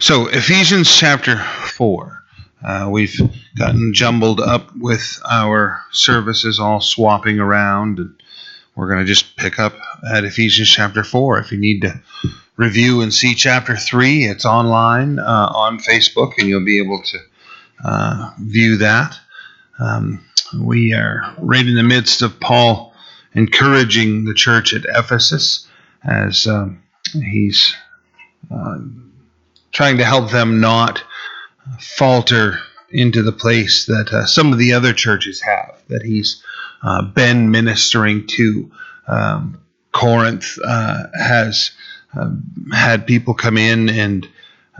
So, Ephesians chapter 4. Uh, we've gotten jumbled up with our services all swapping around, and we're going to just pick up at Ephesians chapter 4. If you need to review and see chapter 3, it's online uh, on Facebook, and you'll be able to uh, view that. Um, we are right in the midst of Paul encouraging the church at Ephesus as um, he's. Uh, trying to help them not falter into the place that uh, some of the other churches have that he's uh, been ministering to. Um, Corinth uh, has um, had people come in and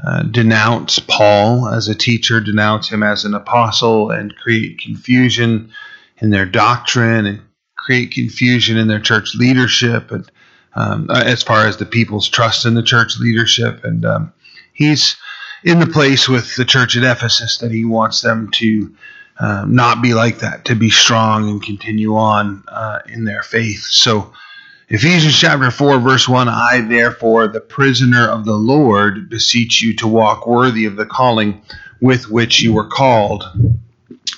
uh, denounce Paul as a teacher, denounce him as an apostle, and create confusion in their doctrine and create confusion in their church leadership and um, as far as the people's trust in the church leadership and um, he's in the place with the church at Ephesus that he wants them to uh, not be like that, to be strong and continue on uh, in their faith. So, Ephesians chapter 4, verse 1 I, therefore, the prisoner of the Lord, beseech you to walk worthy of the calling with which you were called.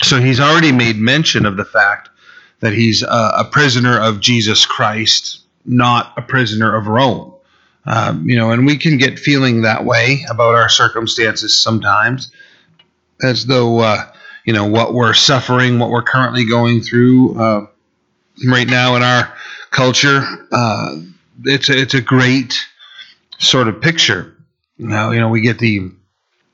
So, he's already made mention of the fact that he's a, a prisoner of Jesus Christ, not a prisoner of Rome. Um, you know, and we can get feeling that way about our circumstances sometimes, as though uh, you know what we're suffering, what we're currently going through uh, right now in our culture. Uh, it's a, it's a great sort of picture. Now, you know, we get the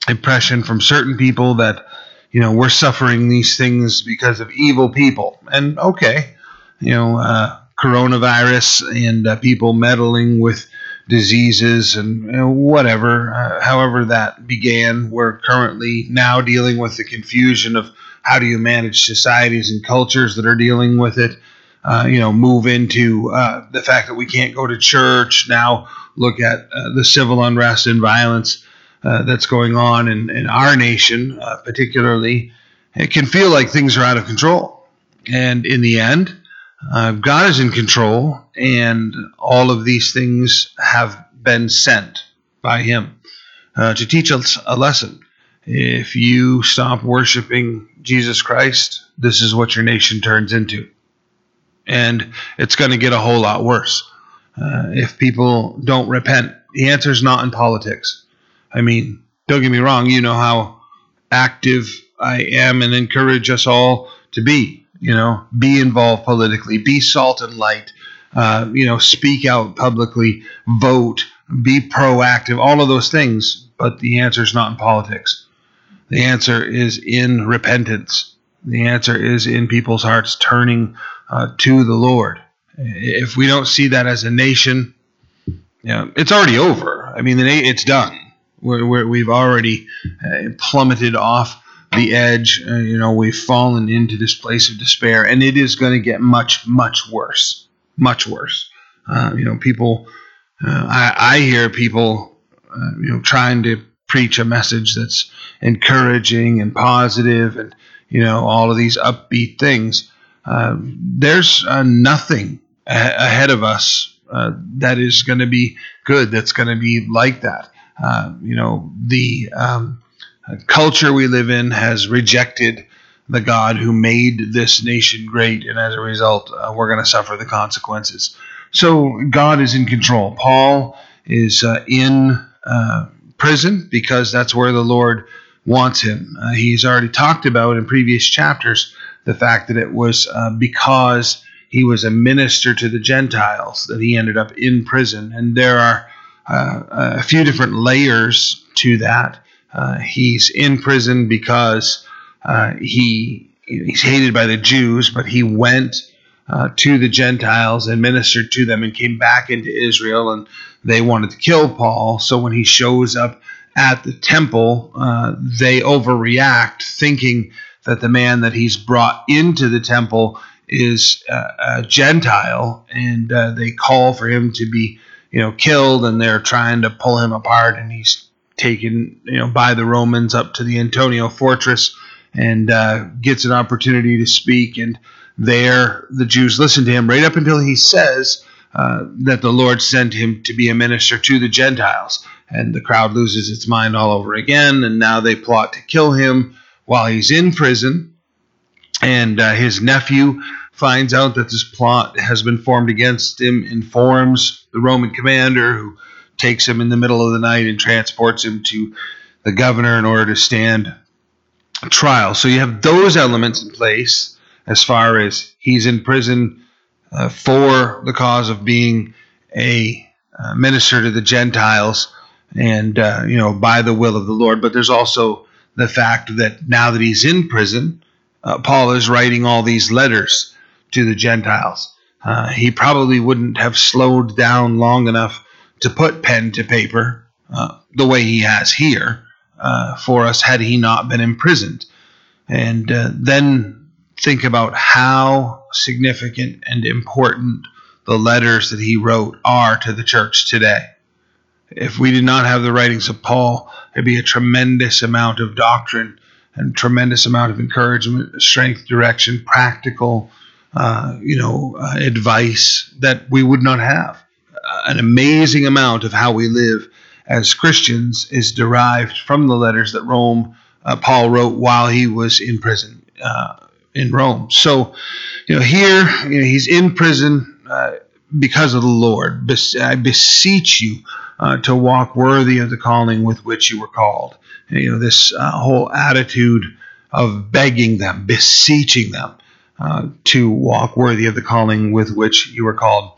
impression from certain people that you know we're suffering these things because of evil people, and okay, you know, uh, coronavirus and uh, people meddling with diseases and you know, whatever, uh, however that began. We're currently now dealing with the confusion of how do you manage societies and cultures that are dealing with it. Uh, you know, move into uh, the fact that we can't go to church now. Look at uh, the civil unrest and violence uh, that's going on in, in our nation, uh, particularly. It can feel like things are out of control, and in the end, uh, God is in control, and all of these things have been sent by Him uh, to teach us a lesson. If you stop worshiping Jesus Christ, this is what your nation turns into. And it's going to get a whole lot worse. Uh, if people don't repent, the answer is not in politics. I mean, don't get me wrong, you know how active I am and encourage us all to be you know, be involved politically, be salt and light, uh, you know, speak out publicly, vote, be proactive, all of those things. But the answer is not in politics. The answer is in repentance. The answer is in people's hearts turning uh, to the Lord. If we don't see that as a nation, you know, it's already over. I mean, it's done. We have already uh, plummeted off the edge. Uh, you know, we've fallen into this place of despair, and it is going to get much, much worse. Much worse. Uh, you know, people. Uh, I, I, hear people, uh, you know, trying to preach a message that's encouraging and positive, and you know, all of these upbeat things. Uh, there's uh, nothing a- ahead of us that is going to be good. That's going to be like that. you know, the um, culture we live in has rejected the God who made this nation great, and as a result, uh, we're going to suffer the consequences. So God is in control. Paul is uh, in uh, prison because that's where the Lord wants him. Uh, he's already talked about in previous chapters the fact that it was uh, because he was a minister to the Gentiles that he ended up in prison, and there are uh, a few different layers to that. Uh, he's in prison because uh, he he's hated by the Jews, but he went uh, to the Gentiles and ministered to them and came back into Israel, and they wanted to kill Paul. So when he shows up at the temple, uh, they overreact, thinking that the man that he's brought into the temple is uh, a Gentile, and uh, they call for him to be, you know, killed, and they're trying to pull him apart, and he's taken you know by the Romans up to the Antonia fortress and uh, gets an opportunity to speak. And there, the Jews listen to him right up until he says, uh, that the Lord sent him to be a minister to the Gentiles. And the crowd loses its mind all over again, and now they plot to kill him while he's in prison. And uh, his nephew finds out that this plot has been formed against him, informs the Roman commander, who takes him in the middle of the night and transports him to the governor in order to stand trial. So you have those elements in place as far as he's in prison uh, for the cause of being a uh, minister to the Gentiles and, uh, you know, by the will of the Lord. But there's also the fact that now that he's in prison, uh, Paul is writing all these letters to the Gentiles. Uh, he probably wouldn't have slowed down long enough to put pen to paper uh, the way he has here for us had he not been imprisoned. And then think about how significant and important the letters that he wrote are to the church today. If we did not have the writings of Paul, there'd be a tremendous amount of doctrine and tremendous amount of encouragement, strength, direction, practical, uh, you know, uh, advice that we would not have. An amazing amount of how we live as Christians is derived from the letters that Rome uh, Paul wrote while he was in prison uh, in Rome. So, you know, here you know, he's in prison uh, because of the Lord. I beseech you uh, to walk worthy of the calling with which you were called. And, you know, this uh, whole attitude of begging them, beseeching them uh, to walk worthy of the calling with which you were called.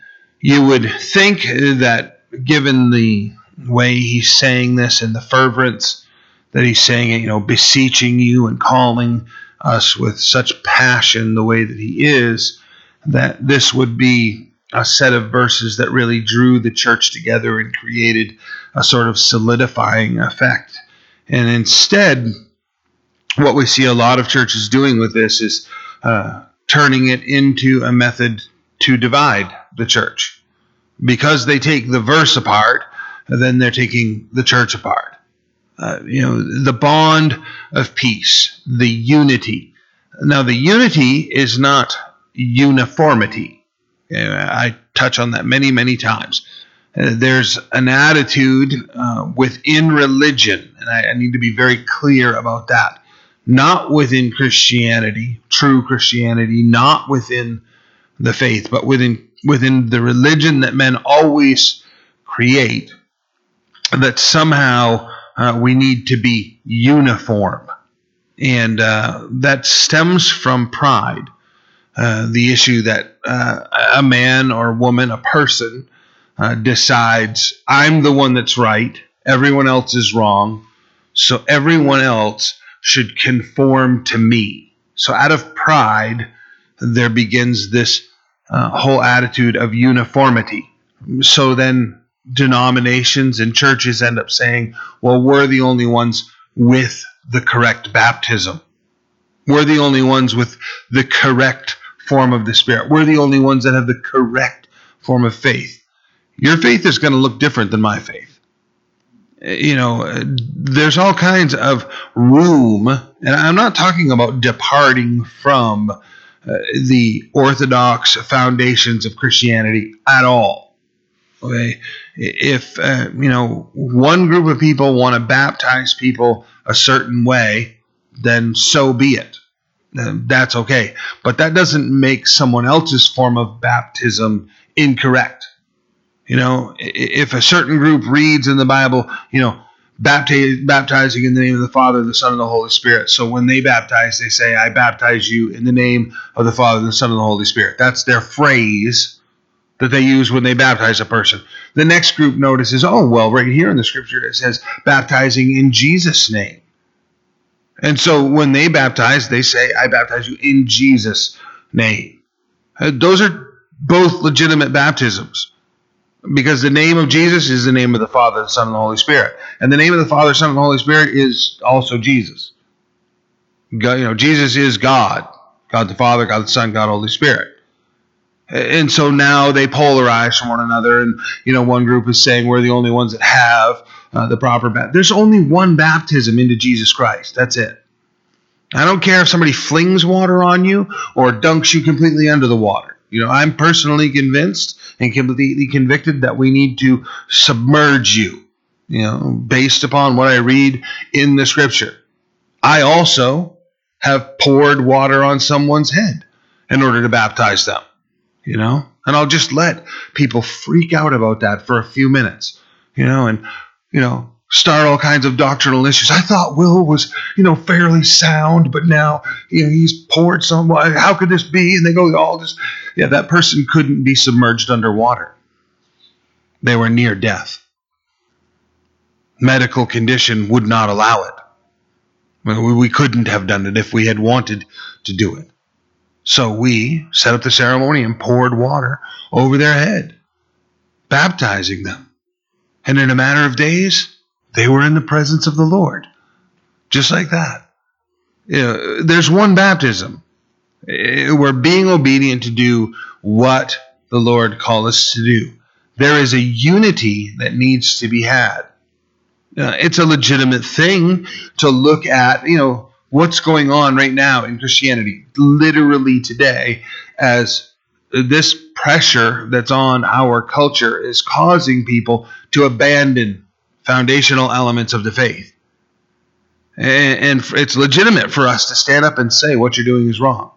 you would think that given the way he's saying this and the fervence that he's saying it, you know, beseeching you and calling us with such passion the way that he is, that this would be a set of verses that really drew the church together and created a sort of solidifying effect. And instead, what we see a lot of churches doing with this is uh, turning it into a method to divide the church. Because they take the verse apart, then they're taking the church apart. Uh, you know, the bond of peace, the unity. Now, the unity is not uniformity. I touch on that many, many times. Uh, there's an attitude uh, within religion, and I, I need to be very clear about that. Not within Christianity, true Christianity, not within the faith, but within within the religion that men always create. That somehow uh, we need to be uniform. And uh, that stems from pride. Uh, the issue that uh, a man or woman, a person, uh, decides, I'm the one that's right, everyone else is wrong, so everyone else should conform to me. So out of pride, there begins this uh, whole attitude of uniformity. So then denominations and churches end up saying, well, we're the only ones with the correct baptism. We're the only ones with the correct form of the Spirit. We're the only ones that have the correct form of faith. Your faith is going to look different than my faith. You know, there's all kinds of room, and I'm not talking about departing from uh, the orthodox foundations of Christianity at all Okay, if uh, you know one group of people want to baptize people a certain way, then so be it. That's okay, but that doesn't make someone else's form of baptism incorrect. You know, if a certain group reads in the Bible, you know, baptize, baptizing in the name of the Father, the Son, and the Holy Spirit. So when they baptize, they say, "I baptize you in the name of the Father, the Son, and the Holy Spirit." That's their phrase that they use when they baptize a person. The next group notices, oh, well, right here in the scripture it says baptizing in Jesus' name. And so when they baptize, they say, I baptize you in Jesus' name. Uh, those are both legitimate baptisms. Because the name of Jesus is the name of the Father, the Son, and the Holy Spirit. And the name of the Father, Son, and the Holy Spirit is also Jesus. God, you know, Jesus is God. God the Father, God the Son, God the Holy Spirit. And so now they polarize from one another, and you know, one group is saying we're the only ones that have uh, the proper baptism. There's only one baptism into Jesus Christ. That's it. I don't care if somebody flings water on you or dunks you completely under the water. You know, I'm personally convinced and completely convicted that we need to submerge you, you know, based upon what I read in the scripture. I also have poured water on someone's head in order to baptize them, you know, and I'll just let people freak out about that for a few minutes, you know, and, you know, start all kinds of doctrinal issues. I thought Will was, you know, fairly sound, but now, you know, he's poured some. How could this be? And they go, all this. Yeah, that person couldn't be submerged underwater. They were near death. Medical condition would not allow it. We couldn't have done it if we had wanted to do it. So we set up the ceremony and poured water over their head, baptizing them. And in a matter of days, they were in the presence of the Lord. Just like that. You know, there's one baptism. Eh, we're being obedient to do what the Lord called us to do. There is a unity that needs to be had. Uh, it's a legitimate thing to look at, you know, what's going on right now in Christianity, literally today, as this pressure that's on our culture is causing people to abandon foundational elements of the faith. And, it's legitimate for us to stand up and say what you're doing is wrong.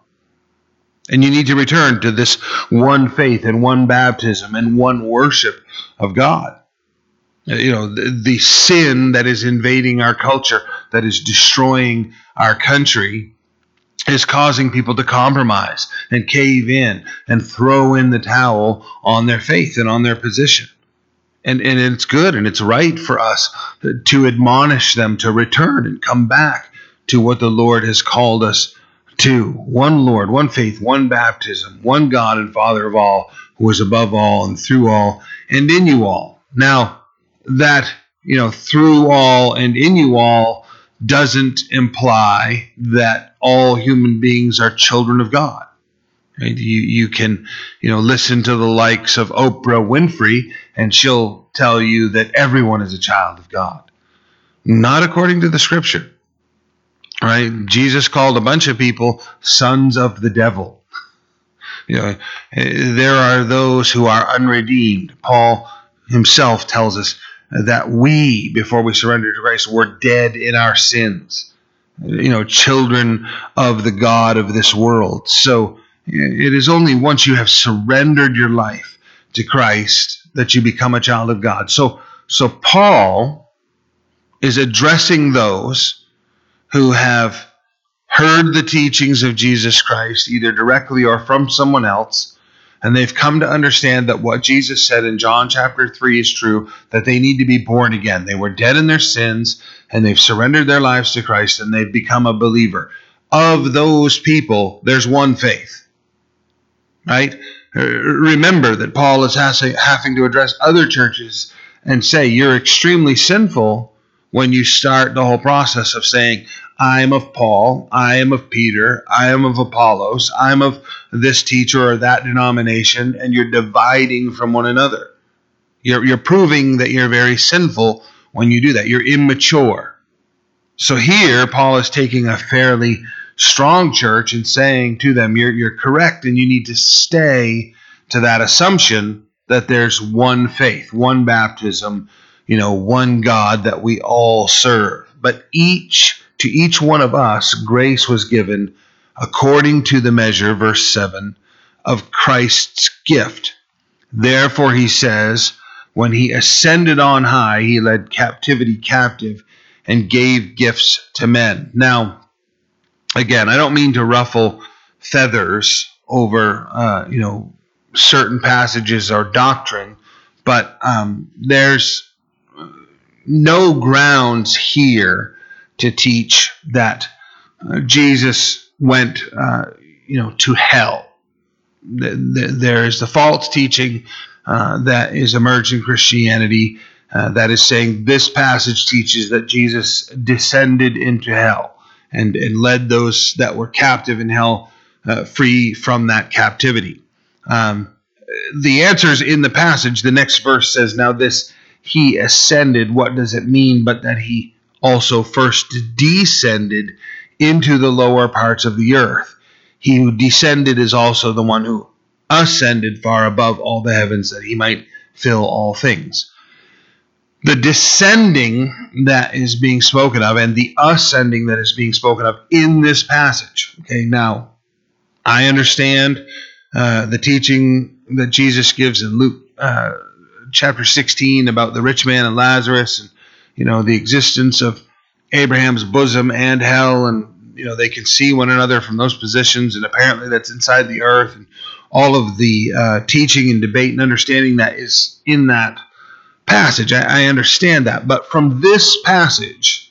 And you need to return to this one faith and one baptism and one worship of God. Uh, you know, the, the sin that is invading our culture, that is destroying our country, is causing people to compromise and cave in and throw in the towel on their faith and on their position and, and it's good and it's right for us to admonish them to return and come back to what the Lord has called us to one Lord, one faith, one baptism, one God and Father of all, who is above all and through all and in you all. Now, that, you know, through all and in you all doesn't imply that all human beings are children of God. Right? You you can you know listen to the likes of Oprah Winfrey, and she'll tell you that everyone is a child of God. Not according to the Scripture. Right? Jesus called a bunch of people sons of the devil. You know, there are those who are unredeemed. Paul himself tells us that we, before we surrender to Christ, were dead in our sins. You know, children of the God of this world. So it is only once you have surrendered your life to Christ that you become a child of God. So, so Paul is addressing those who have heard the teachings of Jesus Christ, either directly or from someone else, and they've come to understand that what Jesus said in John chapter 3 is true, that they need to be born again. They were dead in their sins, and they've surrendered their lives to Christ, and they've become a believer. Of those people, there's one faith right? Remember that Paul is having to address other churches and say, You're extremely sinful when you start the whole process of saying, I am of Paul, I am of Peter, I am of Apollos, I'm of this teacher or that denomination, and you're dividing from one another. You're, you're proving that you're very sinful when you do that. You're immature. So here, Paul is taking a fairly strong church and saying to them, you're, you're correct and you need to stay to that assumption that there's one faith, one baptism, you know, one God that we all serve. But each, to each one of us, grace was given according to the measure, verse 7, of Christ's gift. Therefore, he says, when he ascended on high, he led captivity captive and gave gifts to men. Now, again, I don't mean to ruffle feathers over, uh, you know, certain passages or doctrine, but um, there's no grounds here to teach that uh, Jesus went, uh, you know, to hell. There is the false teaching uh, that is emerging Christianity uh, that is saying this passage teaches that Jesus descended into hell and, and led those that were captive in hell uh, free from that captivity. Um, the answer is in the passage. The next verse says, Now this he ascended. What does it mean? But that he also first descended into the lower parts of the earth. He who descended is also the one who ascended far above all the heavens that he might fill all things. The descending that is being spoken of and the ascending that is being spoken of in this passage. Okay, now I understand uh, the teaching that Jesus gives in Luke uh, chapter 16 about the rich man and Lazarus and you know the existence of Abraham's bosom and hell and you know they can see one another from those positions and apparently that's inside the earth and all of the uh, teaching and debate and understanding that is in that passage. I, I understand that. But from this passage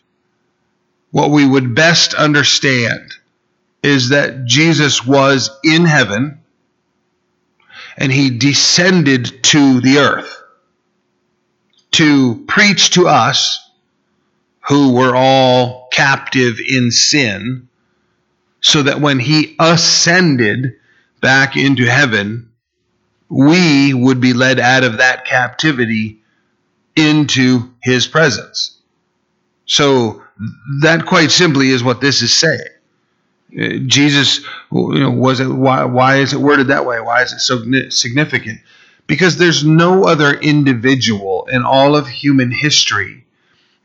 what we would best understand is that Jesus was in heaven and he descended to the earth to preach to us who were all captive in sin, so that when he ascended back into heaven, we would be led out of that captivity into his presence. So that quite simply is what this is saying. Uh, Jesus, you know, was it why, why is it worded that way? Why is it so significant? Because there's no other individual in all of human history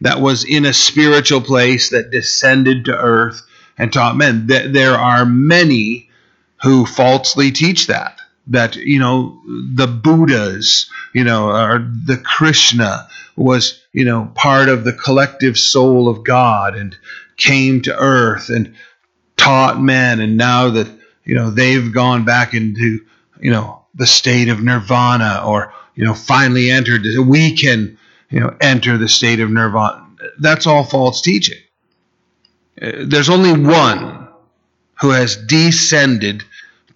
that was in a spiritual place that descended to earth and taught men. That there are many who falsely teach that. That, you know, the Buddhas, you know, or the Krishna was, you know, part of the collective soul of God and came to earth and taught men and now that you know they've gone back into you know the state of nirvana or you know finally entered we can you know enter the state of nirvana. That's all false teaching. Uh, there's only one who has descended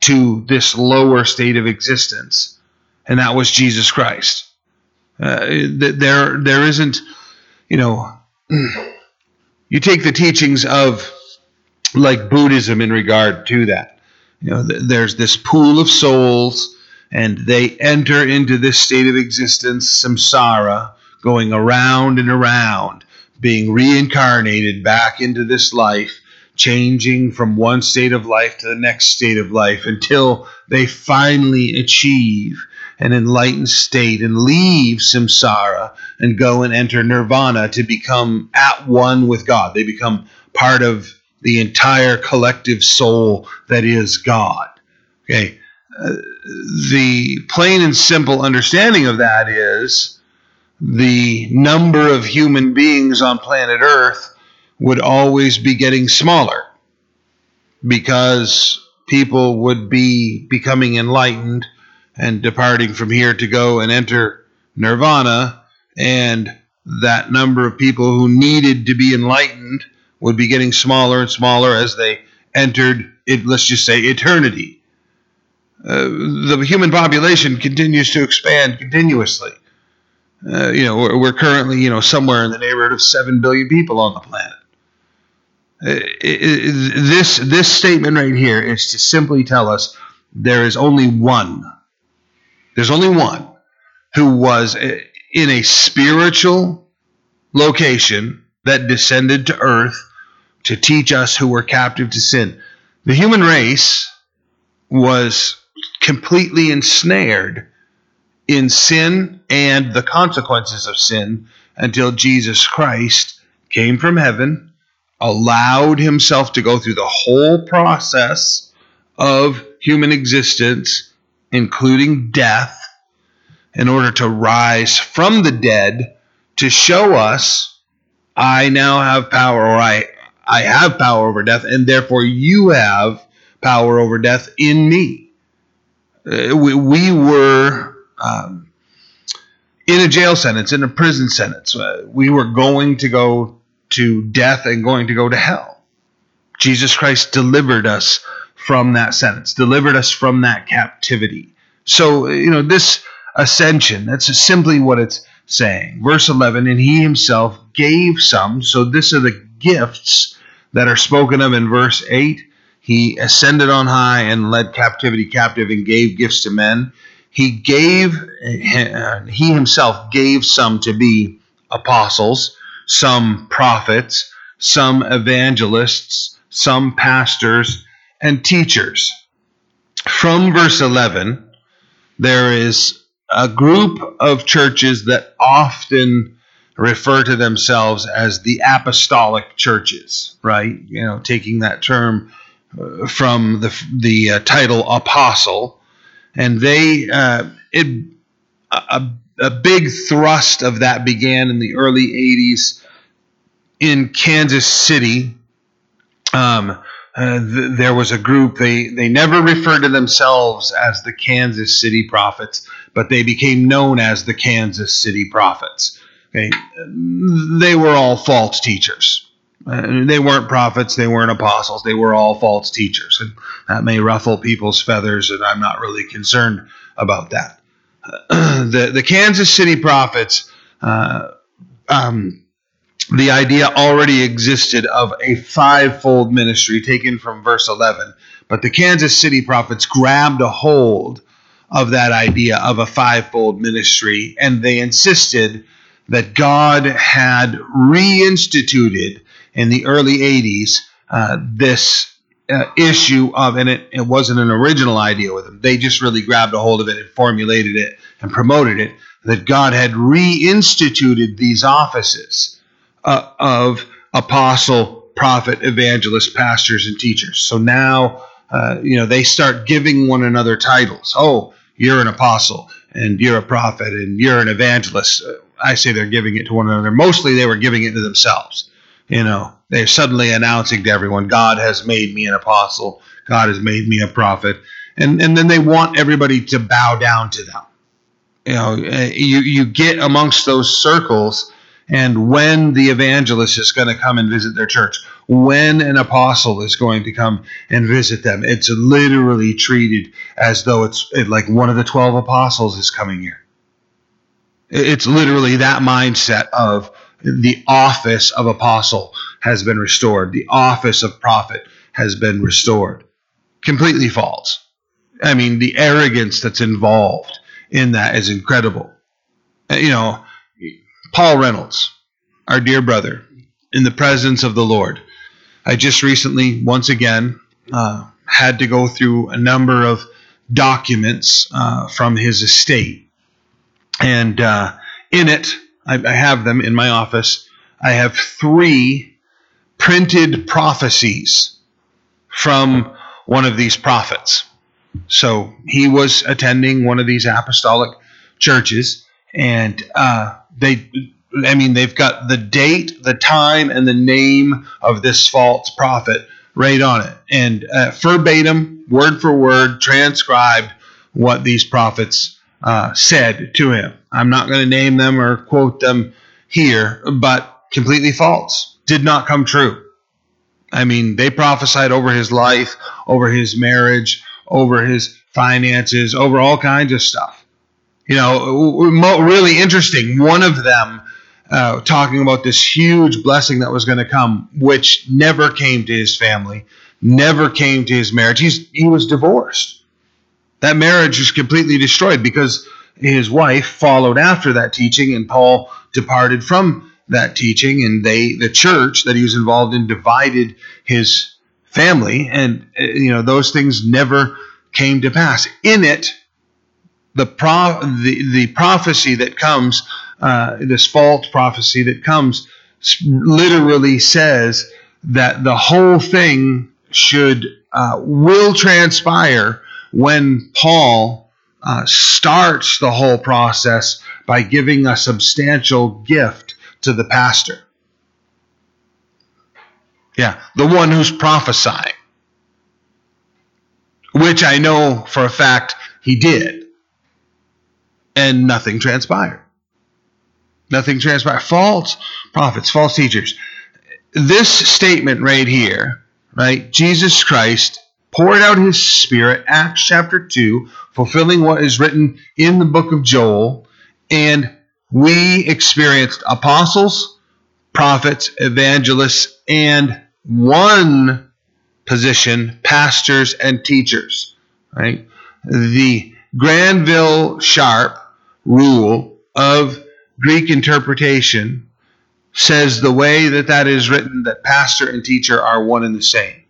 to this lower state of existence and that was Jesus Christ. Uh, there there isn't you know you take the teachings of like Buddhism in regard to that. You know, th- there's this pool of souls, and they enter into this state of existence, samsara, going around and around, being reincarnated back into this life, changing from one state of life to the next state of life until they finally achieve an enlightened state and leave samsara and go and enter nirvana to become at one with God. They become part of the entire collective soul that is God. Okay. The plain and simple understanding of that is the number of human beings on planet Earth would always be getting smaller because people would be becoming enlightened and departing from here to go and enter nirvana and that number of people who needed to be enlightened would be getting smaller and smaller as they entered, it, let's just say, eternity. Uh, the human population continues to expand continuously. Uh, you know, we're, we're, currently, you know, somewhere in the neighborhood of seven billion people on the planet. Uh, it, it, this this statement right here is to simply tell us there is only one. There's only one who was uh, in a spiritual location that descended to earth to teach us who were captive to sin. The human race was completely ensnared in sin and the consequences of sin until Jesus Christ came from heaven, allowed himself to go through the whole process of human existence, including death, in order to rise from the dead to show us I now have power, or I I have power over death, and therefore you have power over death in me. Uh, we, we, were um, in a jail sentence, in a prison sentence. Uh, we were going to go to death and going to go to hell. Jesus Christ delivered us from that sentence, delivered us from that captivity. So, you know, this ascension. That's simply what it's saying. Verse 11, and he himself gave some. So this are the gifts that are spoken of in verse 8. He ascended on high and led captivity captive and gave gifts to men. He gave, he himself gave some to be apostles, some prophets, some evangelists, some pastors, and teachers. From verse 11, there is a group of churches that often refer to themselves as the apostolic churches, right? You know, taking that term from the the uh, title apostle, and they uh, it a, a big thrust of that began in the early '80s in Kansas City. Um, uh, th- there was a group they they never referred to themselves as the Kansas City Prophets, but they became known as the Kansas City Prophets. Okay, they were all false teachers. Uh, they weren't prophets, they weren't apostles, they were all false teachers, and that may ruffle people's feathers, and I'm not really concerned about that. the the Kansas City Prophets. Uh, um, the idea already existed of a fivefold ministry taken from verse 11. But the Kansas City prophets grabbed a hold of that idea of a fivefold ministry and they insisted that God had reinstituted in the early 80s uh, this uh, issue of, and it, it wasn't an original idea with them, they just really grabbed a hold of it and formulated it and promoted it, that God had reinstituted these offices uh, of apostle, prophet, evangelist, pastors, and teachers. So now, uh, you know, they start giving one another titles. Oh, you're an apostle, and you're a prophet, and you're an evangelist. Uh, I say they're giving it to one another. Mostly they were giving it to themselves. You know, they're suddenly announcing to everyone, God has made me an apostle, God has made me a prophet. And, and then they want everybody to bow down to them. You know, uh, you, you get amongst those circles and when the evangelist is going to come and visit their church, when an apostle is going to come and visit them. It's literally treated as though it's like one of the 12 apostles is coming here. It's literally that mindset of the office of apostle has been restored, the office of prophet has been restored. Completely false. I mean, the arrogance that's involved in that is incredible. You know, Paul Reynolds, our dear brother, in the presence of the Lord. I just recently, once again, uh, had to go through a number of documents uh, from his estate. And uh, in it, I, I have them in my office. I have three printed prophecies from one of these prophets. So he was attending one of these apostolic churches, and uh, they I mean, they've got the date, the time, and the name of this false prophet right on it. And uh, verbatim, word for word, transcribed what these prophets uh, said to him. I'm not going to name them or quote them here, but completely false. Did not come true. I mean, they prophesied over his life, over his marriage, over his finances, over all kinds of stuff you know, really interesting. One of them uh, talking about this huge blessing that was going to come, which never came to his family, never came to his marriage. He's, he was divorced. That marriage was completely destroyed because his wife followed after that teaching, and Paul departed from that teaching, and they, the church that he was involved in, divided his family, and uh, you know those things never came to pass. In it, the, pro, the, the prophecy that comes, uh, this false prophecy that comes, literally says that the whole thing should uh, will transpire when Paul uh, starts the whole process by giving a substantial gift to the pastor. Yeah, the one who's prophesying, which I know for a fact he did and nothing transpired. Nothing transpired. False prophets, false teachers. This statement right here, right? Jesus Christ poured out his spirit, Acts chapter 2, fulfilling what is written in the book of Joel, and we experienced apostles, prophets, evangelists, and one position, pastors and teachers. Right? The Granville Sharp rule of Greek interpretation says the way that that is written that pastor and teacher are one and the same.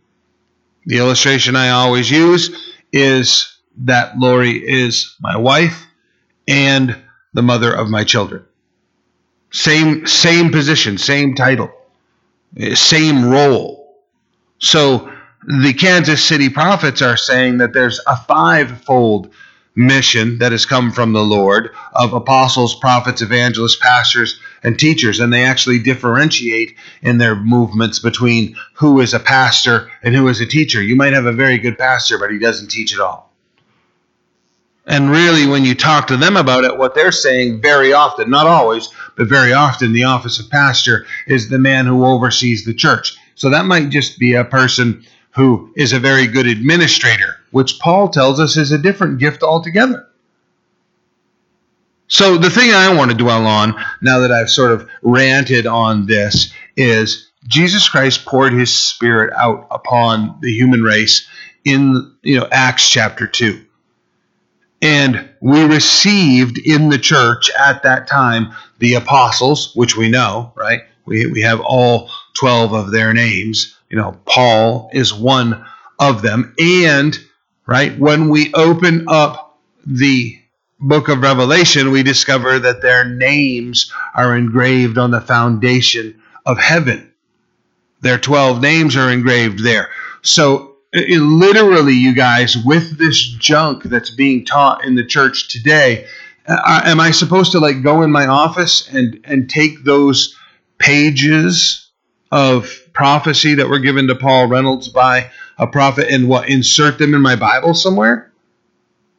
The illustration I always use is that Lori is my wife and the mother of my children. Same same position, same title, eh, same role. So the Kansas City prophets are saying that there's a fivefold mission that has come from the Lord of apostles, prophets, evangelists, pastors, and teachers. And they actually differentiate in their movements between who is a pastor and who is a teacher. You might have a very good pastor, but he doesn't teach at all. And really, when you talk to them about it, what they're saying very often, not always, but very often, the office of pastor is the man who oversees the church. So that might just be a person who is a very good administrator, which Paul tells us is a different gift altogether. So the thing I want to dwell on, now that I've sort of ranted on this, is Jesus Christ poured his spirit out upon the human race in you know Acts chapter 2. And we received in the church at that time the apostles, which we know, right? We, we have all 12 of their names. You know, Paul is one of them. And, right, when we open up the book of Revelation, we discover that their names are engraved on the foundation of heaven. Their 12 names are engraved there. So it, literally, you guys, with this junk that's being taught in the church today, uh, am I supposed to like go in my office and and take those pages of prophecy that were given to Paul Reynolds by a prophet and what insert them in my Bible somewhere?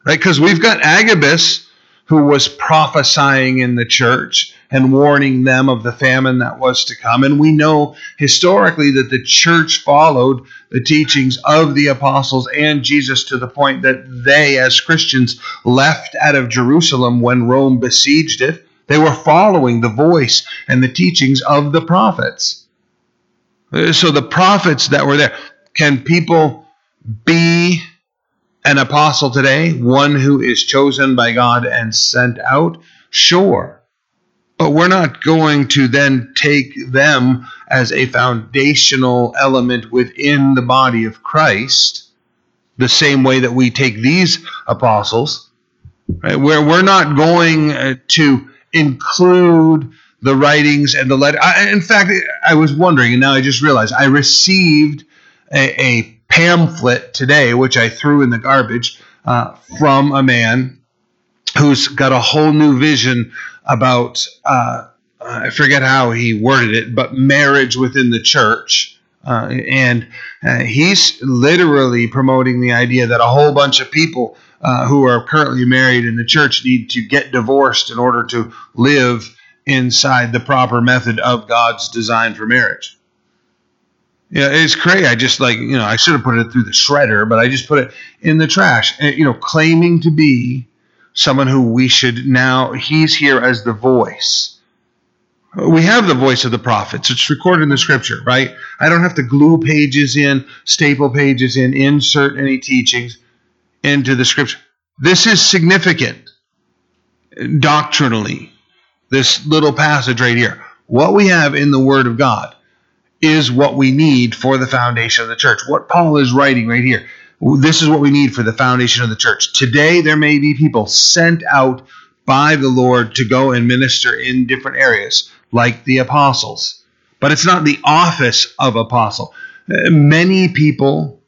Right? Because we've got Agabus who was prophesying in the church and warning them of the famine that was to come. And we know historically that the church followed the teachings of the apostles and Jesus to the point that they, as Christians, left out of Jerusalem when Rome besieged it. They were following the voice and the teachings of the prophets. Uh, so the prophets that were there, can people be an apostle today, one who is chosen by God and sent out? Sure. But we're not going to then take them as a foundational element within the body of Christ, the same way that we take these apostles, right? Where we're not going uh, to include the writings and the letter. I, in fact, I was wondering, and now I just realized I received a, a pamphlet today, which I threw in the garbage, uh, from a man who's got a whole new vision about uh, I forget how he worded it, but marriage within the church. Uh, and uh, he's literally promoting the idea that a whole bunch of people uh, who are currently married in the church need to get divorced in order to live inside the proper method of God's design for marriage. Yeah, it's crazy. I just like you know I should have put it through the shredder, but I just put it in the trash. And, you know, claiming to be someone who we should now, he's here as the voice. We have the voice of the prophets. It's recorded in the scripture, right? I don't have to glue pages in, staple pages in, insert any teachings into the scripture. This is significant doctrinally, this little passage right here. What we have in the Word of God is what we need for the foundation of the church. What Paul is writing right here this is what we need for the foundation of the church. Today, there may be people sent out by the Lord to go and minister in different areas, like the apostles. But it's not the office of apostle. Uh, many people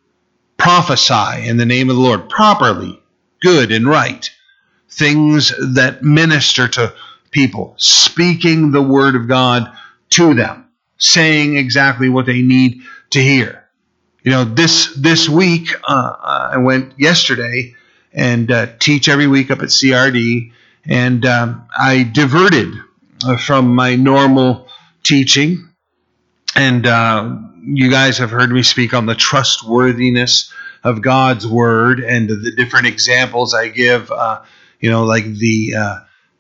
prophesy in the name of the Lord properly, good and right. Things that minister to people, speaking the word of God to them, saying exactly what they need to hear. You know this this week uh, I went yesterday and uh, teach every week up at CRD, and um, I diverted uh, from my normal teaching, and uh, you guys have heard me speak on the trustworthiness of God's word and the different examples I give, uh, you know, like the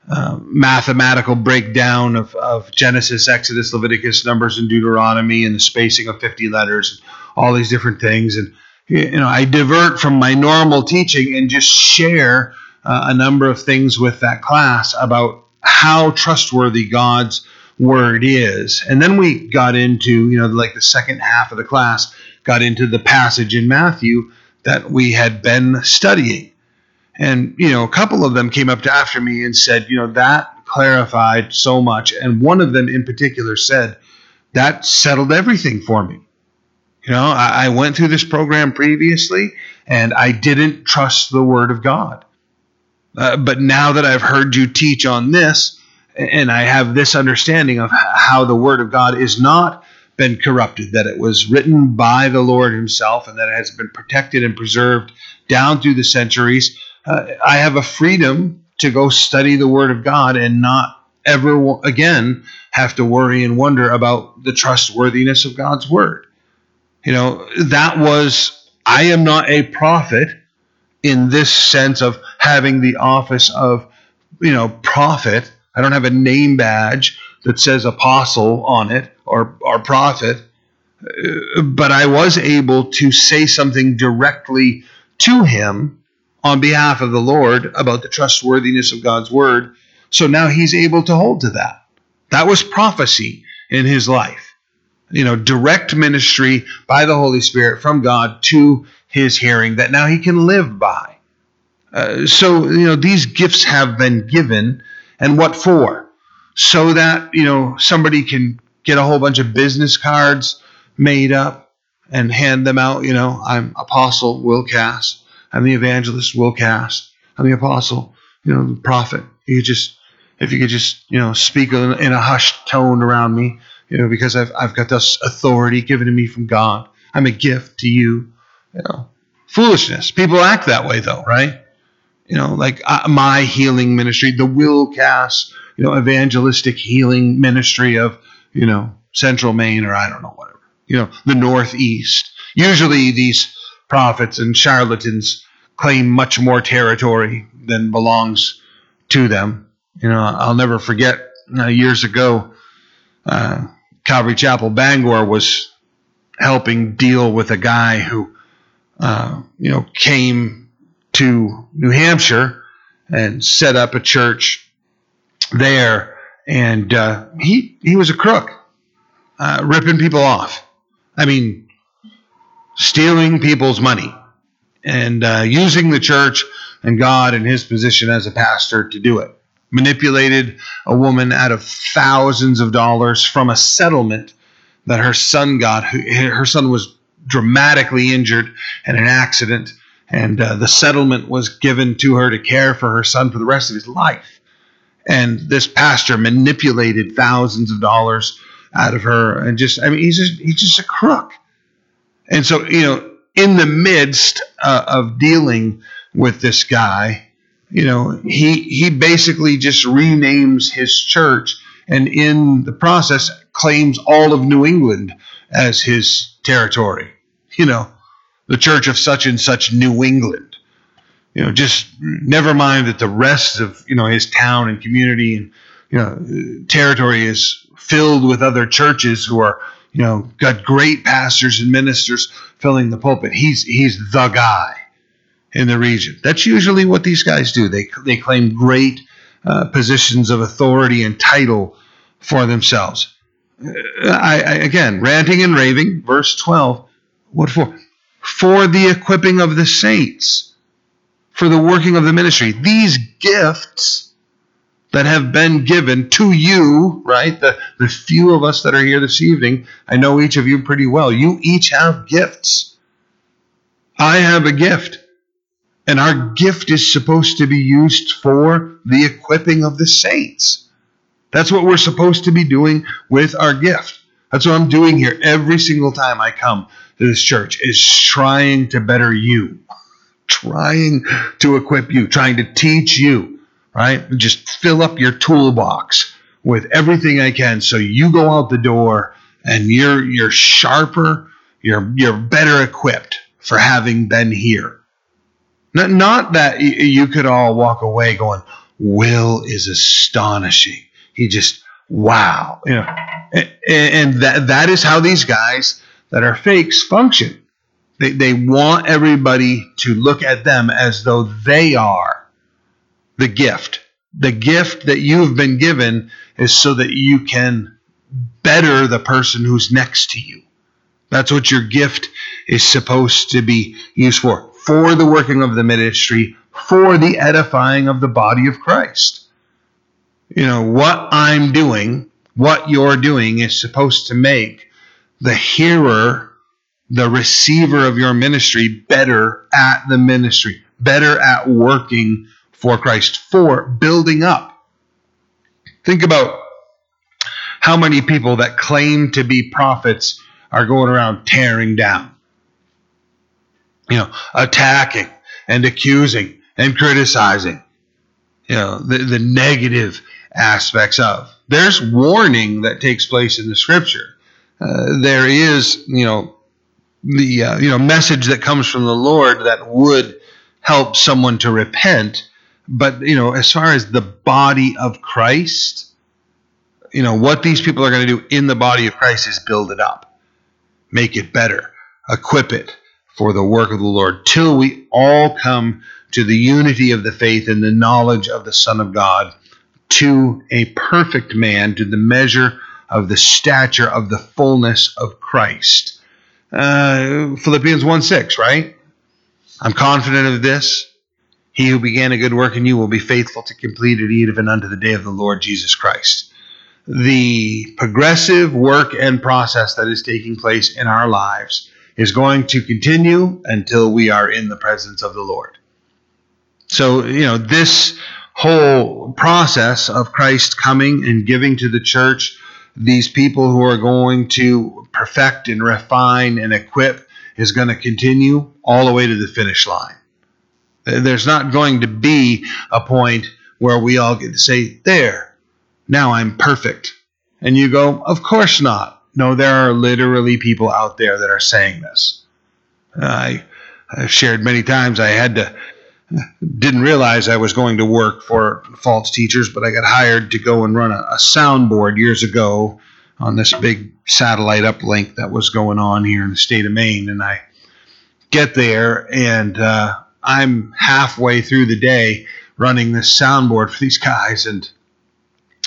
uh, mathematical breakdown of, of Genesis, Exodus, Leviticus, Numbers, and Deuteronomy, and the spacing of 50 letters, and all these different things. And, you know, I divert from my normal teaching and just share uh, a number of things with that class about how trustworthy God's word is. And then we got into, you know, like the second half of the class, got into the passage in Matthew that we had been studying. And, you know, a couple of them came up to after me and said, you know, that clarified so much. And one of them in particular said, that settled everything for me. You know, I, I went through this program previously and I didn't trust the Word of God. Uh, but now that I've heard you teach on this, and I have this understanding of how the Word of God is not been corrupted, that it was written by the Lord Himself, and that it has been protected and preserved down through the centuries, uh, I have a freedom to go study the Word of God and not ever again have to worry and wonder about the trustworthiness of God's Word. You know, that was, I am not a prophet in this sense of having the office of, you know, prophet. I don't have a name badge that says apostle on it or, or prophet. Uh, but I was able to say something directly to him on behalf of the Lord about the trustworthiness of God's word. So now he's able to hold to that. That was prophecy in his life. You know, direct ministry by the Holy Spirit from God to his hearing that now he can live by. Uh, so, you know, these gifts have been given, and what for? So that, you know, somebody can get a whole bunch of business cards made up and hand them out. You know, I'm Apostle Will Cass. I'm the evangelist Will Cass. I'm the apostle, you know, the prophet. You just, if you could just, you know, speak in a hushed tone around me, you know, because I've, I've got this authority given to me from God. I'm a gift to you. You know, foolishness. People act that way, though, right? You know, like uh, my healing ministry, the Will Cass, you know, evangelistic healing ministry of, you know, Central Maine or I don't know, whatever. You know, the Northeast. Usually these prophets and charlatans claim much more territory than belongs to them. You know, I'll never forget uh, years ago, uh, Calvary Chapel Bangor was helping deal with a guy who, uh, you know, came to New Hampshire and set up a church there, and uh, he he was a crook, uh, ripping people off. I mean, stealing people's money and uh, using the church and God and his position as a pastor to do it. Manipulated a woman out of thousands of dollars from a settlement that her son got. Her son was dramatically injured in an accident, and uh, the settlement was given to her to care for her son for the rest of his life. And this pastor manipulated thousands of dollars out of her, and just I mean he's just he's just a crook. And so, you know, in the midst uh, of dealing with this guy, you know, he he basically just renames his church and in the process claims all of New England as his territory. You know, the church of such and such New England. You know, just never mind that the rest of, you know, his town and community and you know, territory is filled with other churches who are you know, got great pastors and ministers filling the pulpit. He's he's the guy in the region. That's usually what these guys do. They they claim great uh, positions of authority and title for themselves. Uh, I, I, again, ranting and raving. Verse twelve. What for? For the equipping of the saints, for the working of the ministry. These gifts that have been given to you, right? The, the few of us that are here this evening, I know each of you pretty well. You each have gifts. I have a gift. And our gift is supposed to be used for the equipping of the saints. That's what we're supposed to be doing with our gift. That's what I'm doing here every single time I come to this church is trying to better you, trying to equip you, trying to teach you right? Just fill up your toolbox with everything I can so you go out the door and you're you're sharper, you're you're better equipped for having been here. Not, not that you could all walk away going, Will is astonishing. He just, wow. You know, and that, that is how these guys that are fakes function. They, they want everybody to look at them as though they are the gift. The gift that you have been given is so that you can better the person who's next to you. That's what your gift is supposed to be used for for the working of the ministry, for the edifying of the body of Christ. You know, what I'm doing, what you're doing is supposed to make the hearer, the receiver of your ministry, better at the ministry, better at working for Christ, for building up. Think about how many people that claim to be prophets are going around tearing down, you know, attacking and accusing and criticizing, you know, the, the negative aspects of. There's warning that takes place in the scripture. Uh, there is, you know, the uh, you know message that comes from the Lord that would help someone to repent. But you know, as far as the body of Christ, you know what these people are going to do in the body of Christ is build it up, make it better, equip it for the work of the Lord, till we all come to the unity of the faith and the knowledge of the Son of God, to a perfect man, to the measure of the stature of the fullness of Christ. Uh, Philippians 1 6, right? I'm confident of this. He who began a good work in you will be faithful to complete it even unto the day of the Lord Jesus Christ. The progressive work and process that is taking place in our lives is going to continue until we are in the presence of the Lord. So, you know, this whole process of Christ coming and giving to the church these people who are going to perfect and refine and equip is going to continue all the way to the finish line. There's not going to be a point where we all get to say, There, now I'm perfect. And you go, Of course not. No, there are literally people out there that are saying this. I, I've shared many times I had to didn't realize I was going to work for false teachers, but I got hired to go and run a, a soundboard years ago on this big satellite uplink that was going on here in the state of Maine. And I get there, and uh, I'm halfway through the day running this soundboard for these guys, and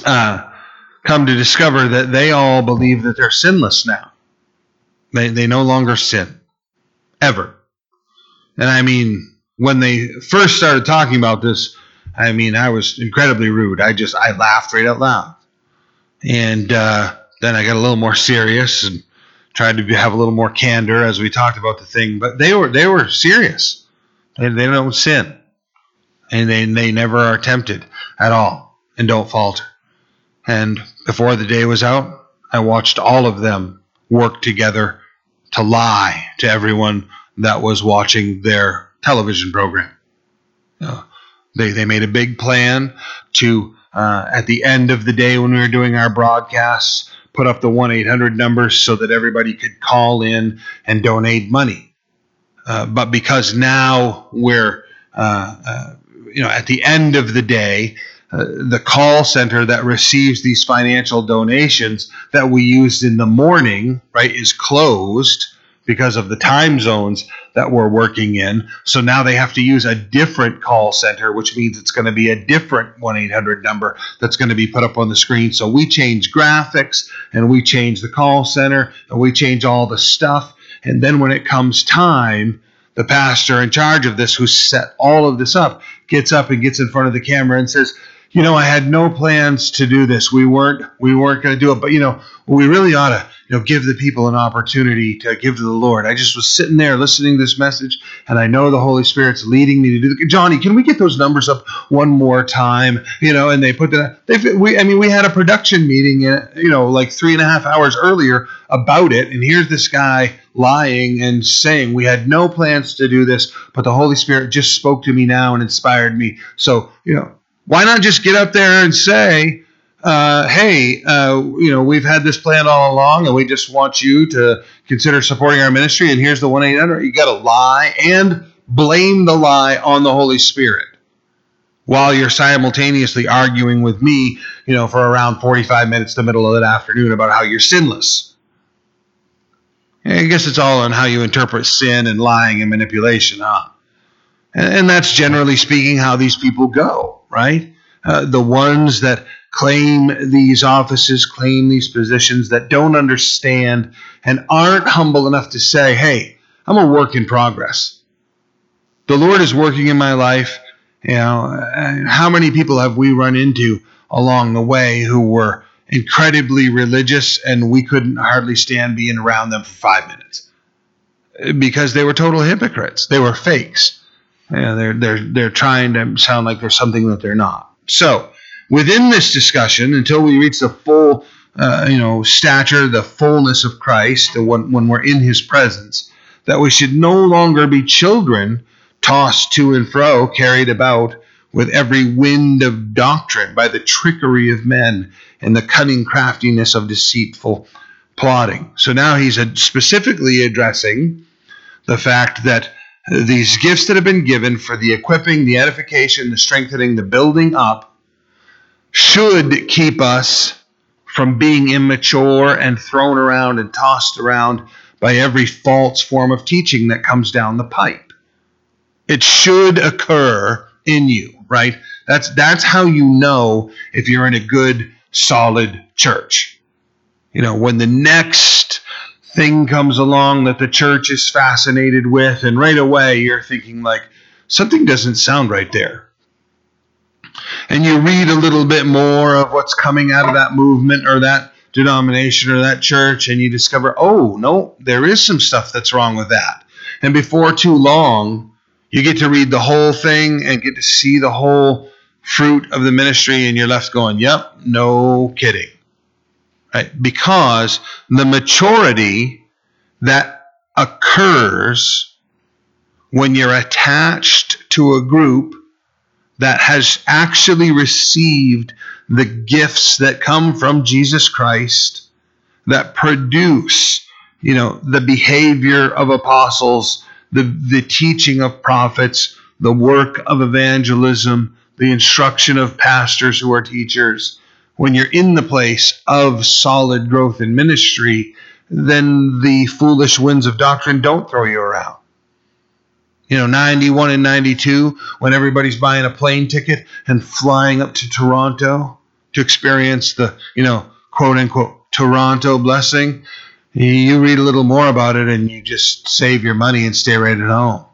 uh, come to discover that they all believe that they're sinless now. They, they no longer sin, ever. And I mean, when they first started talking about this, I mean, I was incredibly rude. I just I laughed right out loud, and uh, then I got a little more serious and tried to have a little more candor as we talked about the thing. But they were they were serious. They, they don't sin, and they they never are tempted at all, and don't falter. And before the day was out, I watched all of them work together to lie to everyone that was watching their television program. Uh, they, they made a big plan to, uh, at the end of the day when we were doing our broadcasts, put up the 1 800 numbers so that everybody could call in and donate money. Uh, but because now we're, uh, uh, you know, at the end of the day, uh, the call center that receives these financial donations that we used in the morning, right, is closed because of the time zones that we're working in. So now they have to use a different call center, which means it's going to be a different 1 800 number that's going to be put up on the screen. So we change graphics and we change the call center and we change all the stuff. And then when it comes time, the pastor in charge of this, who set all of this up, gets up and gets in front of the camera and says, you know, I had no plans to do this. We weren't we weren't going to do it, but you know, we really ought to you know, give the people an opportunity to give to the Lord. I just was sitting there listening to this message, and I know the Holy Spirit's leading me to do. The, Johnny, can we get those numbers up one more time? You know, and they put that. They, we, I mean, we had a production meeting, uh, you know, like three and a half hours earlier about it, and here's this guy lying and saying we had no plans to do this, but the Holy Spirit just spoke to me now and inspired me. So, you know, why not just get up there and say? Uh, hey, uh, you know, we've had this plan all along, and we just want you to consider supporting our ministry. And here's the one eight hundred. You got to lie and blame the lie on the Holy Spirit while you're simultaneously arguing with me, you know, for around 45 minutes the middle of that afternoon about how you're sinless. I guess it's all on how you interpret sin and lying and manipulation, huh? And that's generally speaking how these people go, right? Uh, the ones that claim these offices, claim these positions, that don't understand and aren't humble enough to say, hey, I'm a work in progress. The Lord is working in my life. You know, how many people have we run into along the way who were incredibly religious and we couldn't hardly stand being around them for five minutes because they were total hypocrites. They were fakes. You know, they're they're they're trying to sound like they're something that they're not. So within this discussion, until we reach the full, uh, you know, stature, the fullness of Christ, when when we're in His presence, that we should no longer be children tossed to and fro, carried about with every wind of doctrine by the trickery of men and the cunning craftiness of deceitful plotting. So now he's specifically addressing the fact that these gifts that have been given for the equipping, the edification, the strengthening, the building up should keep us from being immature and thrown around and tossed around by every false form of teaching that comes down the pipe. It should occur in you, right? That's that's how you know if you're in a good solid church. You know, when the next thing comes along that the church is fascinated with and right away you're thinking like something doesn't sound right there. And you read a little bit more of what's coming out of that movement or that denomination or that church and you discover, "Oh, no, there is some stuff that's wrong with that." And before too long, you get to read the whole thing and get to see the whole fruit of the ministry, and you're left going, yep, no kidding. Right? Because the maturity that occurs when you're attached to a group that has actually received the gifts that come from Jesus Christ that produce, you know, the behavior of apostles the, the teaching of prophets, the work of evangelism, the instruction of pastors who are teachers. When you're in the place of solid growth in ministry, then the foolish winds of doctrine don't throw you around. You know, 91 and 92, when everybody's buying a plane ticket and flying up to Toronto to experience the, you know, quote unquote, Toronto blessing, you read a little more about it and you just save your money and stay right at home.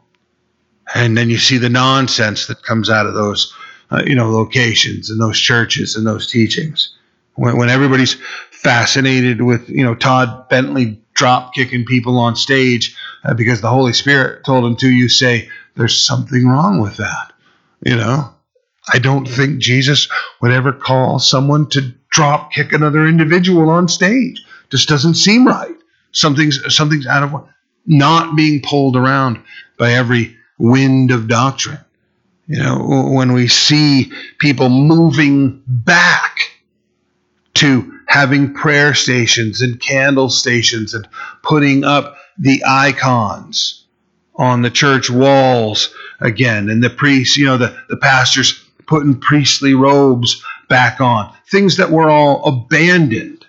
And then you see the nonsense that comes out of those, uh, you know, locations and those churches and those teachings. When, when everybody's fascinated with, you know, Todd Bentley drop kicking people on stage uh, because the Holy Spirit told him to, you say, there's something wrong with that. You know, I don't think Jesus would ever call someone to drop kick another individual on stage. Just doesn't seem right. Something's something's out of not being pulled around by every wind of doctrine. You know, when we see people moving back to having prayer stations and candle stations and putting up the icons on the church walls again, and the priests, you know, the, the pastors putting priestly robes back on, things that were all abandoned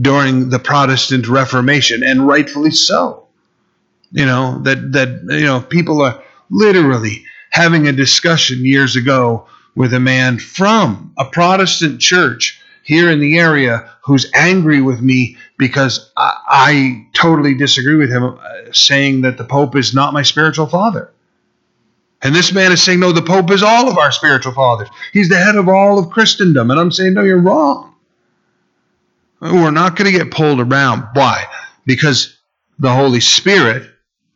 during the Protestant Reformation, and rightfully so. You know, that, that, you know, people are literally having a discussion years ago with a man from a Protestant church here in the area who's angry with me because I, I totally disagree with him, uh, saying that the Pope is not my spiritual father. And this man is saying, no, the Pope is all of our spiritual fathers. He's the head of all of Christendom. And I'm saying, no, you're wrong. We're not going to get pulled around. Why? Because the Holy Spirit,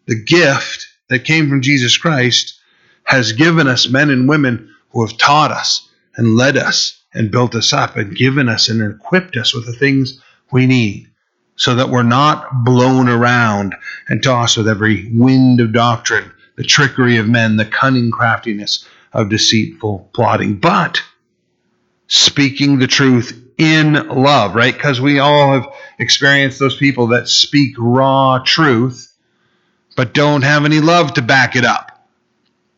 the gift that came from Jesus Christ, has given us men and women who have taught us and led us and built us up and given us and equipped us with the things we need so that we're not blown around and tossed with every wind of doctrine, the trickery of men, the cunning craftiness of deceitful plotting. But speaking the truth in love, right? Because we all have experienced those people that speak raw truth, but don't have any love to back it up.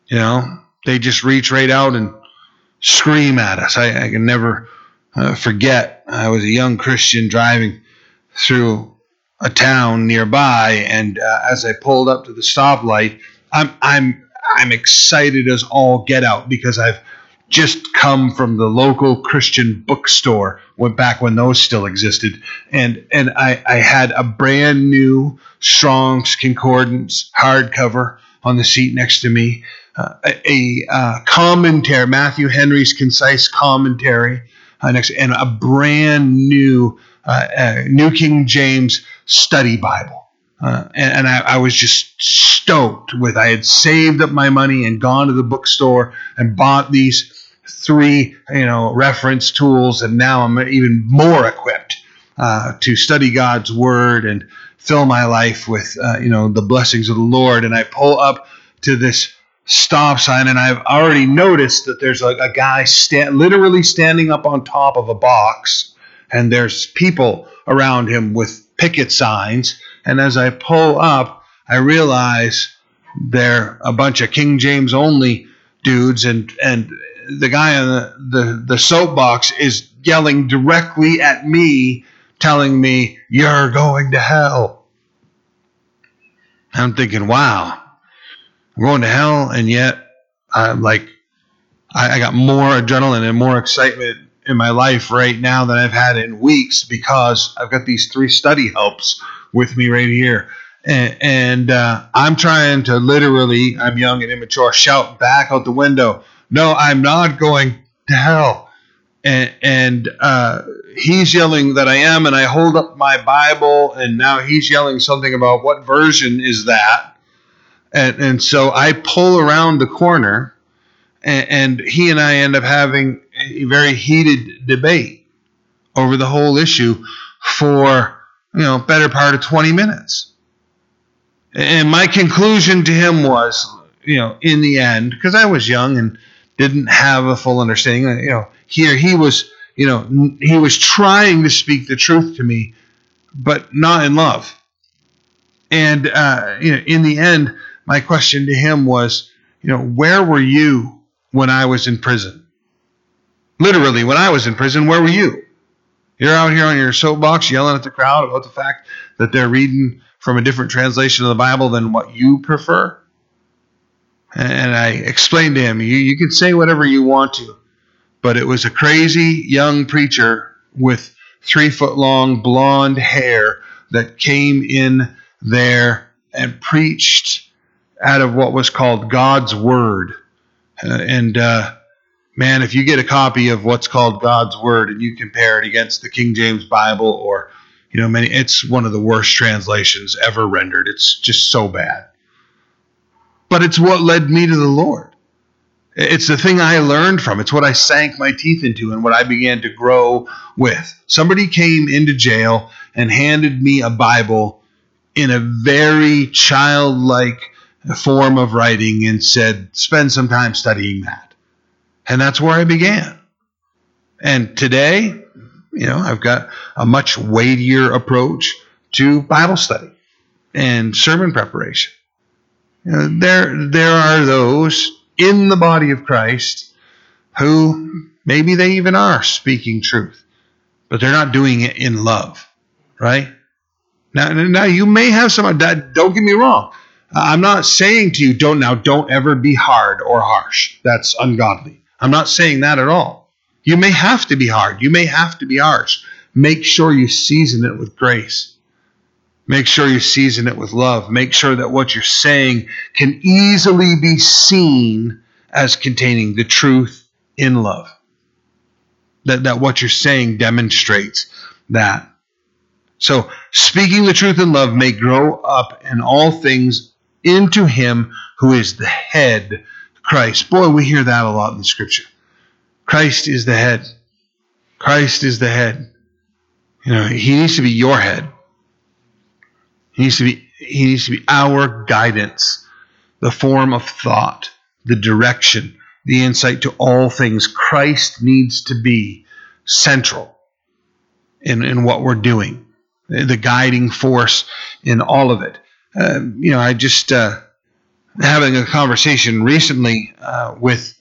You know, they just reach right out and scream at us. I, I can never uh, forget. I was a young Christian driving through a town nearby, and uh, as I pulled up to the stoplight, I'm I'm I'm excited as all get out because I've just come from the local Christian bookstore, went back when those still existed, and and I, I had a brand new Strong's Concordance hardcover on the seat next to me, uh, a, a uh, commentary, Matthew Henry's concise commentary uh, next, and a brand new uh, uh, New King James Study Bible. Uh, and, and I, I, was just stoked with I had saved up my money and gone to the bookstore and bought these three, you know, reference tools, and now I'm even more equipped to study God's Word and fill my life with, you know, the blessings of the Lord. And I pull up to this stop sign, and I've already noticed that there's a, a guy sta- literally standing up on top of a box, and there's people around him with picket signs. And as I pull up, I realize they're a bunch of King James only dudes, and and the guy on the, the, the soapbox is yelling directly at me, telling me, You're going to hell. I'm thinking, wow, Going to hell, and yet I'm like, I, I got more adrenaline and more excitement in my life right now than I've had in weeks because I've got these three study helps with me right here. And, and uh, I'm trying to literally, I'm young and immature, shout back out the window, no, I'm not going to hell. And, and uh, he's yelling that I am, and I hold up my Bible, and now he's yelling something about what version is that. And, and so I pull around the corner, and, and he and I end up having a very heated debate over the whole issue for you know better part of 20 minutes. And my conclusion to him was, you know, in the end, because I was young and didn't have a full understanding. You know, here he was, you know, he was trying to speak the truth to me, but not in love. And uh, you know, in the end, my question to him was, you know, where were you when I was in prison? Literally, when I was in prison, where were you? You're out here on your soapbox yelling at the crowd about the fact that they're reading from a different translation of the Bible than what you prefer. And I explained to him, you, you can say whatever you want to, but it was a crazy young preacher with three foot long blonde hair that came in there and preached out of what was called God's Word. Uh, and uh, man, if you get a copy of what's called God's Word and you compare it against the King James Bible or you know many, it's one of the worst translations ever rendered. It's just so bad but it's what led me to the Lord. It's the thing I learned from. It's what I sank my teeth into and what I began to grow with. Somebody came into jail and handed me a Bible in a very childlike form of writing and said, spend some time studying that. And that's where I began. And today, you know, I've got a much weightier approach to Bible study and sermon preparation. You know, there, there are those in the body of Christ who maybe they even are speaking truth, but they're not doing it in love, right? Now, now you may have some. Don't get me wrong. Uh, I'm not saying to you, don't now, don't ever be hard or harsh. That's ungodly. I'm not saying that at all. You may have to be hard. You may have to be harsh. Make sure you season it with grace. Make sure you season it with love. Make sure that what you're saying can easily be seen as containing the truth in love. That, that what you're saying demonstrates that. So, speaking the truth in love may grow up in all things into Him who is the head, Christ. Boy, we hear that a lot in the scripture. Christ is the head. Christ is the head. You know, He needs to be your head. He needs to be he needs to be our guidance, the form of thought, the direction the insight to all things. Christ needs to be central in, in what we're doing, the guiding force in all of it. Uh, you know, I just uh, having a conversation recently uh, with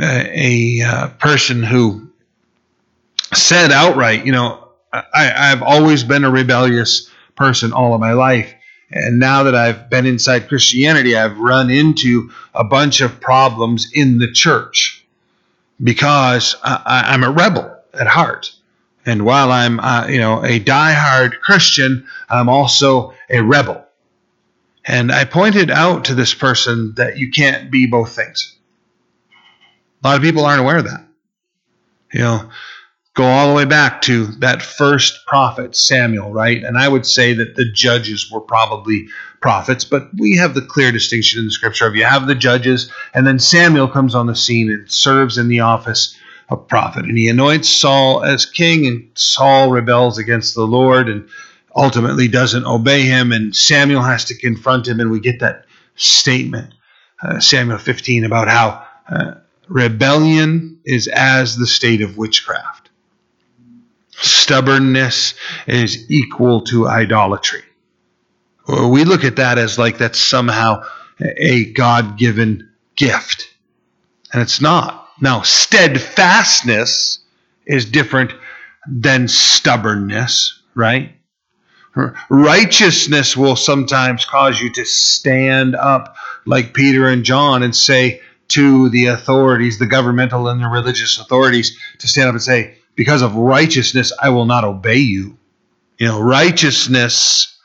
uh, a, a uh, person who said outright, you know, I, I've always been a rebellious person all of my life. And now that I've been inside Christianity, I've run into a bunch of problems in the church because I, am a rebel at heart. And while I'm, uh, you know, a diehard Christian, I'm also a rebel. And I pointed out to this person that you can't be both things. A lot of people aren't aware of that. You know, go all the way back to that first prophet, Samuel, right? And I would say that the judges were probably prophets, but we have the clear distinction in the scripture of you have the judges, and then Samuel comes on the scene and serves in the office of prophet. And he anoints Saul as king, and Saul rebels against the Lord and ultimately doesn't obey him, and Samuel has to confront him, and we get that statement, uh, Samuel 15, about how. Uh, rebellion is as the state of witchcraft stubbornness is equal to idolatry. We look at that as like that's somehow a God given gift. And it's not. Now, steadfastness is different than stubbornness, right? Righteousness will sometimes cause you to stand up like Peter and John and say to the authorities, the governmental and the religious authorities, to stand up and say, because of righteousness, I will not obey you. You know, righteousness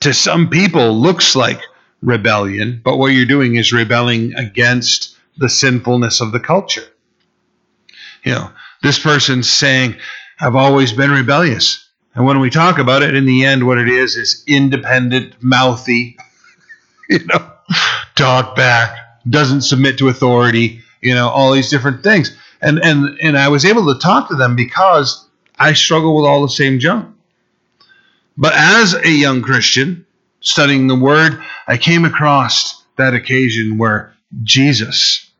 to some people looks like rebellion, but what you're doing is rebelling against the sinfulness of the culture. You know, this person's saying, I've always been rebellious. And when we talk about it, in the end, what it is is independent, mouthy, you know, talk back, doesn't submit to authority, you know, all these different things and and and I was able to talk to them because I struggle with all the same junk. But as a young Christian studying the Word, I came across that occasion where Jesus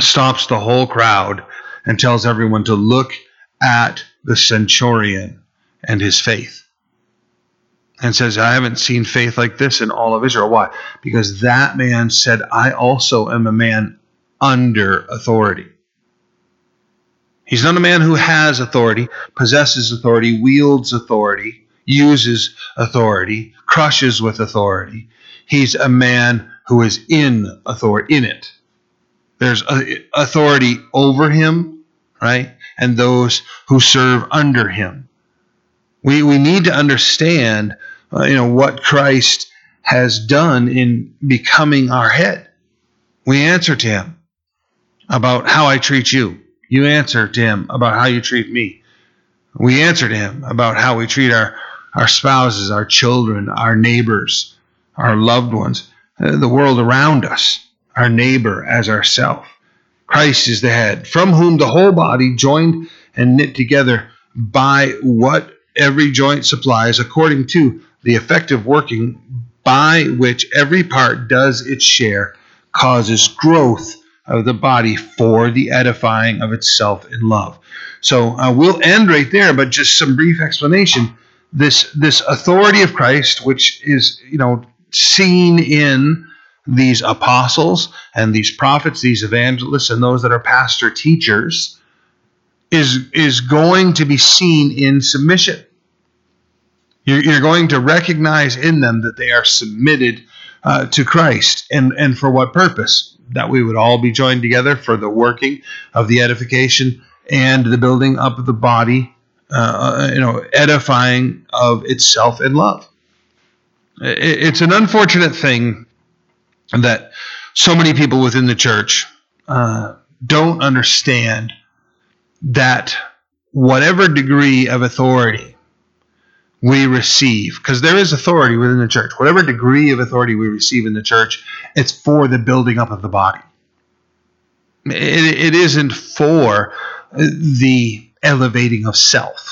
stops the whole crowd and tells everyone to look at the centurion and his faith. And says, I haven't seen faith like this in all of Israel. Why? Because that man said, I also am a man under authority. He's not a man who has authority, possesses authority, wields authority, uses authority, crushes with authority. He's a man who is in authority in it. There's authority over him, right? And those who serve under him. We we need to understand, uh, you know, what Christ has done in becoming our head. We answer to him about how I treat you. You answer to him about how you treat me. We answer to him about how we treat our, our spouses, our children, our neighbors, our loved ones, uh, the world around us, our neighbor as ourself. Christ is the head, from whom the whole body, joined and knit together by what every joint supplies, according to the effective working by which every part does its share, causes growth of the body for the edifying of itself in love. So uh, we'll end right there, but just some brief explanation. This this authority of Christ, which is you know seen in these apostles and these prophets, these evangelists, and those that are pastor teachers, is is going to be seen in submission. You're, you're going to recognize in them that they are submitted uh, to Christ, and and for what purpose? that we would all be joined together for the working of the edification and the building up of the body, uh, you know, edifying of itself in love. It's an unfortunate thing that so many people within the church uh, don't understand that whatever degree of authority we receive, because there is authority within the church, whatever degree of authority we receive in the church, it's for the building up of the body. It, it isn't for the elevating of self.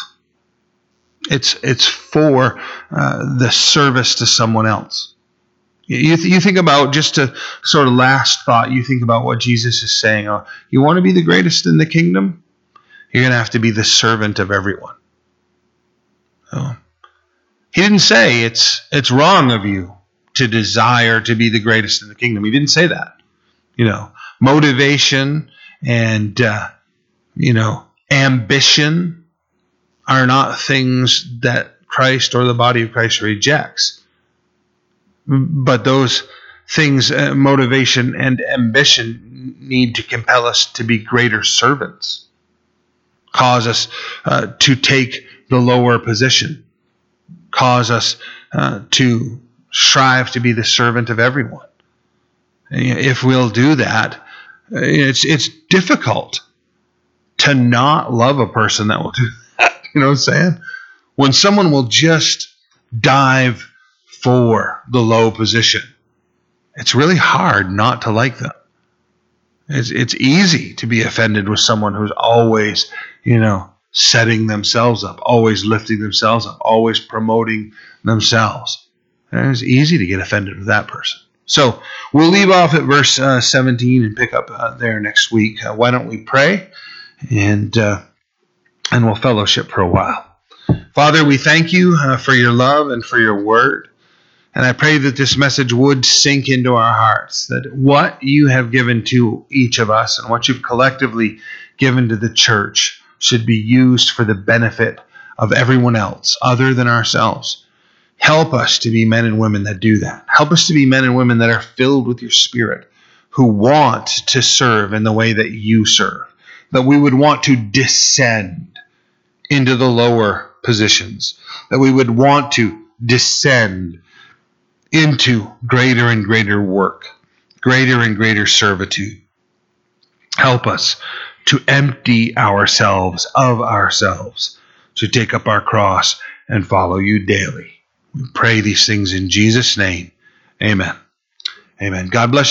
It's it's for uh, the service to someone else. You, th- you think about just a sort of last thought, you think about what Jesus is saying. Oh, you want to be the greatest in the kingdom? You're going to have to be the servant of everyone. Oh. He didn't say it's it's wrong of you to desire to be the greatest in the kingdom. He didn't say that. You know, motivation and uh, you know ambition are not things that Christ or the body of Christ rejects. But those things, uh, motivation and ambition, need to compel us to be greater servants, cause us uh, to take the lower position, cause us uh, to strive to be the servant of everyone. If we'll do that, it's it's difficult to not love a person that will do that. You know what I'm saying? When someone will just dive for the low position, it's really hard not to like them. It's it's easy to be offended with someone who's always, you know, setting themselves up, always lifting themselves up, always promoting themselves. And it's easy to get offended with that person. So we'll leave off at verse uh, 17 and pick up uh, there next week. Uh, why don't we pray and uh, and we'll fellowship for a while. Father, we thank you uh, for your love and for your word. And I pray that this message would sink into our hearts, that what you have given to each of us and what you've collectively given to the church should be used for the benefit of everyone else other than ourselves. Help us to be men and women that do that. Help us to be men and women that are filled with your spirit, who want to serve in the way that you serve, that we would want to descend into the lower positions, that we would want to descend into greater and greater work, greater and greater servitude. Help us to empty ourselves of ourselves, to take up our cross and follow you daily. We pray these things in Jesus' name. Amen. Amen. God bless you.